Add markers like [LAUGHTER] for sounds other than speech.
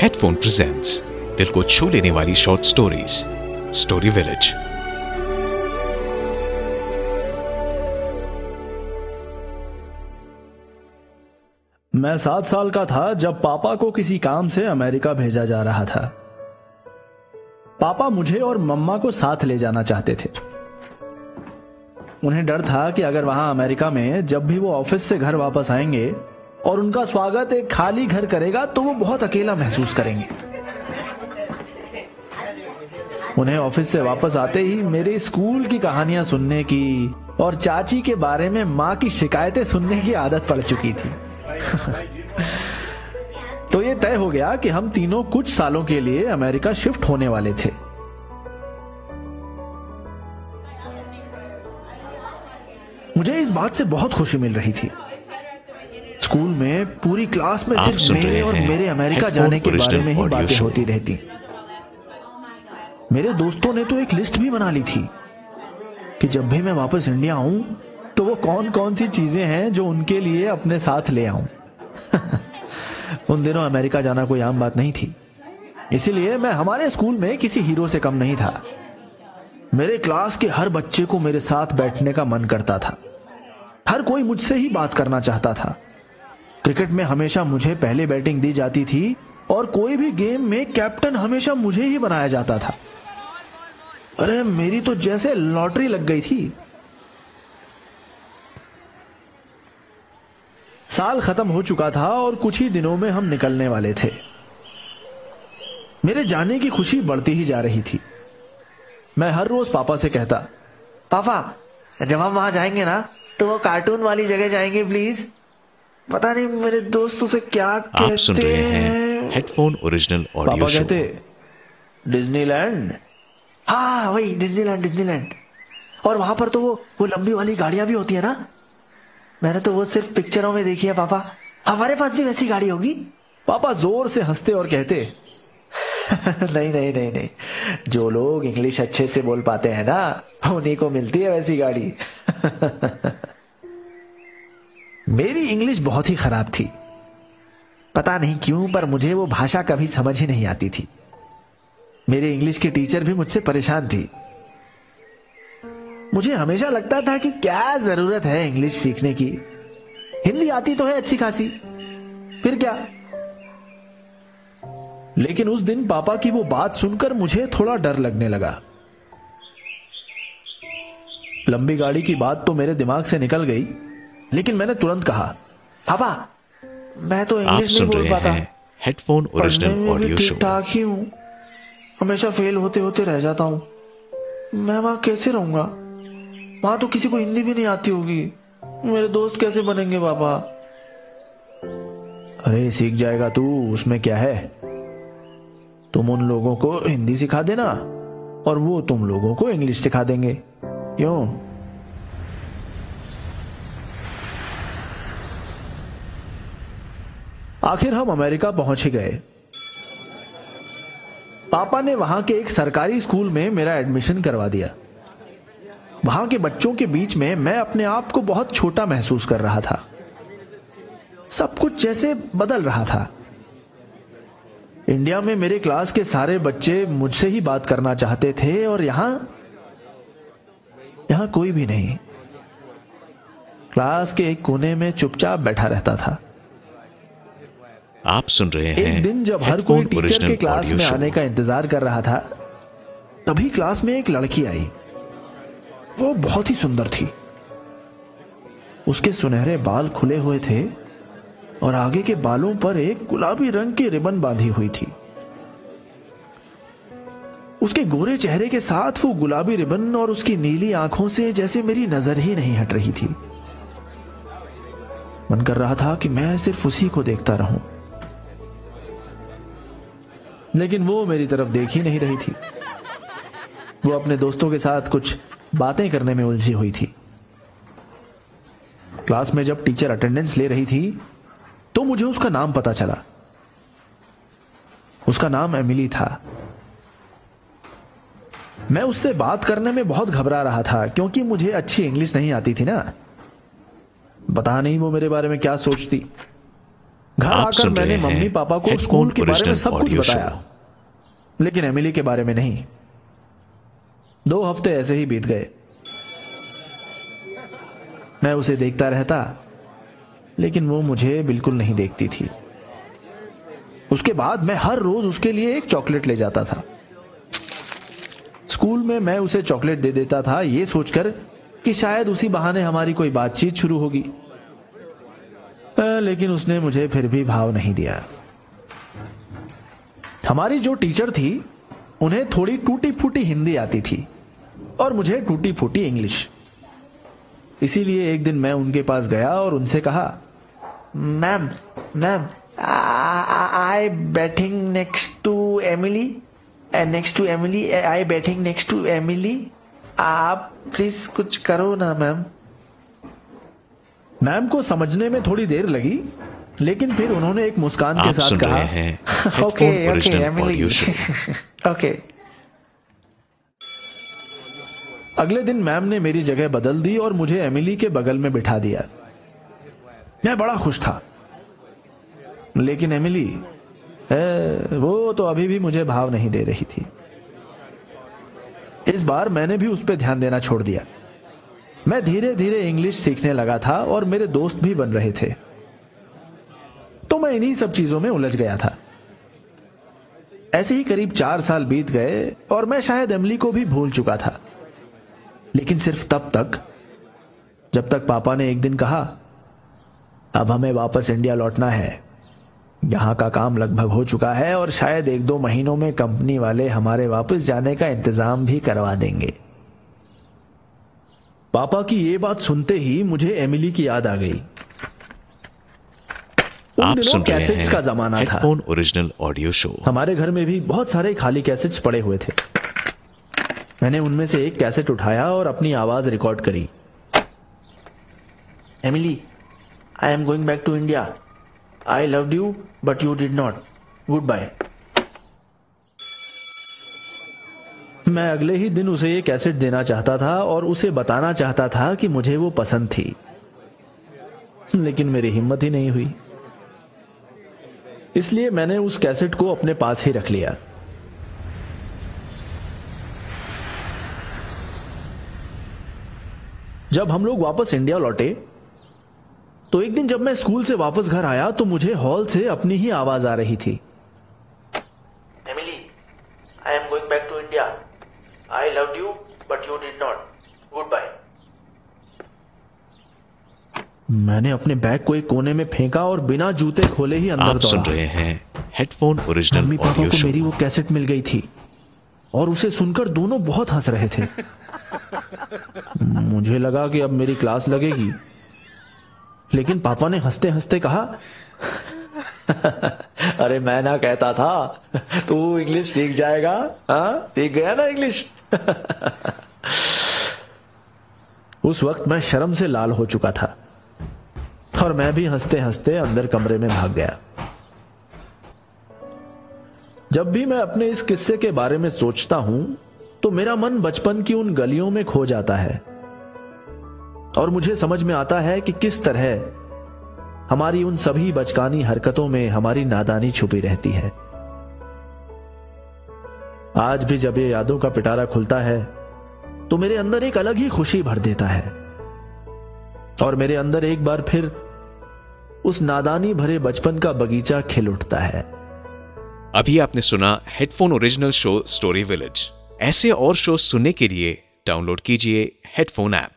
Headphone presents दिल को छू लेने वाली शॉर्ट स्टोरीज स्टोरी विलेज मैं सात साल का था जब पापा को किसी काम से अमेरिका भेजा जा रहा था। पापा मुझे और मम्मा को साथ ले जाना चाहते थे। उन्हें डर था कि अगर वहाँ अमेरिका में जब भी वो ऑफ़िस से घर वापस आएँगे और उनका स्वागत एक खाली घर करेगा तो वो बहुत अकेला महसूस करेंगे। उन्हें ऑफ़िस से वापस आते ही मेरे स्कूल की कहानियाँ सुनने की और चाची के बारे में माँ की शिकायतें सुनने की आदत पड़ चुकी थी। [LAUGHS] तो ये तय हो गया कि हम तीनों कुछ सालों के लिए अमेरिका शिफ्ट होने वाले थे। मुझे इस बात से बहुत खुशी मिल रही थी। स्कूल में पूरी क्लास में सिर्फ़ मेरे और मेरे अमेरिका जाने के बारे में ही बातें होती रहती। मेरे दोस्तों ने तो एक लिस्ट भी बना ली थी कि जब भी मैं वापस इंडिया आऊँ तो वो कौन कौन सी चीज़ें हैं जो उनके लिए अपने साथ ले आऊँ। [LAUGHS] उन दिनों अमेरिका जाना कोई आम बात नहीं थी। इसीलिए मैं हमारे स्कूल में किसी हीरो से कम नहीं था। मेरे क्लास के हर बच्चे को मेरे साथ बैठने का मन करता था। हर कोई मुझसे ही बात करना चाहता था। क्रिकेट में हमेशा मुझे पहले बैटिंग दी जाती थी और कोई भी गेम में कैप्टन हमेशा मुझे ही बनाया जाता था। अरे, मेरी तो जैसे लॉटरी लग गई थी। साल खत्म हो चुका था और कुछ ही दिनों में हम निकलने वाले थे। मेरे जाने की खुशी बढ़ती ही जा रही थी। मैं हर रोज पापा से कहता, पापा, जब हम वहाँ जाएँगे ना तो वो कार्टून वाली जगह जाएँगे प्लीज़ पता नहीं मेरे दोस्तों से क्या आप सुन रहे हैं हैं। हेडफोन ओरिजिनल ऑडियो शो कहते डिज्नीलैंड हाँ वही डिज्नीलैंड डिज्नीलैंड और वहाँ पर तो वो वो लंबी वाली गाड़ियाँ भी होती है ना? मैंने तो वो सिर्फ़ पिक्चरों में देखी है पापा। हमारे पास भी वैसी गाड़ी होगी? पापा ज़ोर से हँसते और कहते। [LAUGHS] नहीं नहीं नहीं नहीं। जो लोग इंग्लिश अच्छे से बोल पाते हैं ना उन्हीं को मिलती है वैसी गाड़ी। [LAUGHS] मेरी इंग्लिश बहुत ही खराब थी। पता नहीं क्यों, पर मुझे वो भाषा कभी समझ ही नहीं आती थी। मेरे इंग्लिश की टीचर भी मुझसे परेशान थी। मुझे हमेशा लगता था कि क्या ज़रूरत है इंग्लिश सीखने की। हिंदी आती तो है अच्छी खासी। फिर क्या? लेकिन उस दिन पापा की वो बात सुनकर मुझे थोड़ा डर लगने लगा। लंबी गाड़ी की बात तो मेरे दिमाग से निकल गई। लेकिन मैंने तुरंत कहा पापा मैं तो इंग्लिश नहीं बोल रहे पाता। हैं हेडफोन ओरिजिनल ऑडियो शो ठीक ठाक ही हूँ। हमेशा फेल होते होते रह जाता हूँ। मैं वहाँ कैसे रहूँगा? वहाँ तो किसी को हिंदी भी नहीं आती होगी। मेरे दोस्त कैसे बनेंगे पापा? अरे सीख जाएगा तू। उसमें क्या है? तुम उन लोगों को हिंदी सिखा देना और वो तुम लोगों को इंग्लिश सिखा देंगे। क्यों? आखिर हम अमेरिका पहुँच ही गए। पापा ने वहाँ के एक सरकारी स्कूल में मेरा एडमिशन करवा दिया। वहाँ के बच्चों के बीच में मैं अपने आप को बहुत छोटा महसूस कर रहा था। सब कुछ जैसे बदल रहा था। इंडिया में मेरे क्लास के सारे बच्चे मुझसे ही बात करना चाहते थे और यहाँ यहाँ कोई भी नहीं। क्लास के एक कोने में चुपचाप बैठा रहता था। आप सुन रहे हैं एक दिन जब हर कोई टीचर के क्लास में आने का इंतज़ार कर रहा था तभी क्लास में एक लड़की आई। वो बहुत ही सुंदर थी। उसके सुनहरे बाल खुले हुए थे और आगे के बालों पर एक गुलाबी रंग की रिबन बांधी हुई थी। उसके गोरे चेहरे के साथ वो गुलाबी रिबन और उसकी नीली आँखों से जैसे मेरी नज़र ही नहीं हट रही थी। मन कर रहा था कि मैं सिर्फ़ उसी को देखता रहूँ। लेकिन वो मेरी तरफ़ देख ही नहीं रही थी। वो अपने दोस्तों के साथ कुछ बातें करने में उलझी हुई थी। क्लास में जब टीचर अटेंडेंस ले रही थी तो मुझे उसका नाम पता चला। उसका नाम एमिली था। मैं उससे बात करने में बहुत घबरा रहा था, क्योंकि मुझे अच्छी इंग्लिश नहीं आती थी ना। पता नहीं वो मेरे बारे में क्या सोचती। घर आकर मैंने मम्मी पापा को स्कूल के बारे में सब कुछ बताया लेकिन एमिली के बारे में नहीं। दो हफ़्ते ऐसे ही बीत गए। मैं उसे देखता रहता लेकिन वो मुझे बिल्कुल नहीं देखती थी। उसके बाद मैं हर रोज उसके लिए एक चॉकलेट ले जाता था। स्कूल में मैं उसे चॉकलेट दे देता था ये सोचकर कि शायद उसी बहाने हमारी कोई बातचीत शुरू होगी। लेकिन उसने मुझे फिर भी भाव नहीं दिया। हमारी जो टीचर थी, उन्हें थोड़ी टूटी फूटी हिंदी आती थी और मुझे टूटी फूटी इंग्लिश। इसीलिए एक दिन मैं उनके पास गया और उनसे कहा, ma'am ma'am I batting next to Emily next to Emily I batting next to Emily, आप प्लीज़ कुछ करो ना, मैम। मैम को समझने में थोड़ी देर लगी लेकिन फिर उन्होंने एक मुस्कान के साथ सुन कहा हैं ओके ओके ओके अगले दिन मैम ने मेरी जगह बदल दी और मुझे एमिली के बगल में बिठा दिया। मैं बड़ा खुश था। लेकिन एमिली ए, वो तो अभी भी मुझे भाव नहीं दे रही थी। इस बार मैंने भी उस पर ध्यान देना छोड़ दिया। मैं धीरे धीरे इंग्लिश सीखने लगा था और मेरे दोस्त भी बन रहे थे। तो मैं इन्हीं सब चीज़ों में उलझ गया था। ऐसे ही करीब चार साल बीत गए और मैं शायद एमली को भी भूल चुका था। लेकिन सिर्फ़ तब तक, जब तक पापा ने एक दिन कहा, अब हमें वापस इंडिया लौटना है। यहाँ का काम लगभग हो चुका है और शायद एक दो महीनों में कंपनी वाले हमारे वापस जाने का इंतज़ाम भी करवा देंगे। पापा की ये बात सुनते ही मुझे एमिली की याद आ गई। आप सुन रहे कैसेट्स का जमाना था। ओरिजिनल ऑडियो शो हमारे घर में भी बहुत सारे खाली कैसेट्स पड़े हुए थे। मैंने उनमें से एक कैसेट उठाया और अपनी आवाज़ रिकॉर्ड करी। Emily I am going back to India I love you but you did not goodbye मैं अगले ही दिन उसे ये कैसेट देना चाहता था और उसे बताना चाहता था कि मुझे वो पसंद थी। लेकिन मेरी हिम्मत ही नहीं हुई। इसलिए मैंने उस कैसेट को अपने पास ही रख लिया। जब हम लोग वापस इंडिया लौटे तो एक दिन जब मैं स्कूल से वापस घर आया तो मुझे हॉल से अपनी ही आवाज़ आ रही थी Emily I am going back to India love you but you did not goodbye मैंने अपने बैग को एक कोने में फेंका और बिना जूते खोले ही अंदर आप सुन रहे हैं हेडफोन मम्मी ओरिजिनल पापा ऑडियो को शो मेरी वो कैसेट मिल गई थी और उसे सुनकर दोनों बहुत हंस रहे थे। मुझे लगा कि अब मेरी क्लास लगेगी। लेकिन पापा ने हँसते हँसते कहा अरे मैं ना कहता था तू इंग्लिश सीख जाएगा हाँ? सीख गया ना इंग्लिश [LAUGHS] उस वक्त मैं शर्म से लाल हो चुका था और मैं भी हँसते हँसते अंदर कमरे में भाग गया। जब भी मैं अपने इस किस्से के बारे में सोचता हूँ तो मेरा मन बचपन की उन गलियों में खो जाता है और मुझे समझ में आता है कि किस तरह हमारी उन सभी बचकानी हरकतों में हमारी नादानी छुपी रहती है। आज भी जब ये यादों का पिटारा खुलता है तो मेरे अंदर एक अलग ही खुशी भर देता है। और मेरे अंदर एक बार फिर उस नादानी भरे बचपन का बगीचा खिल उठता है। अभी आपने सुना headphone original show story village ऐसे और शो सुनने के लिए डाउनलोड कीजिए हेडफोन ऐप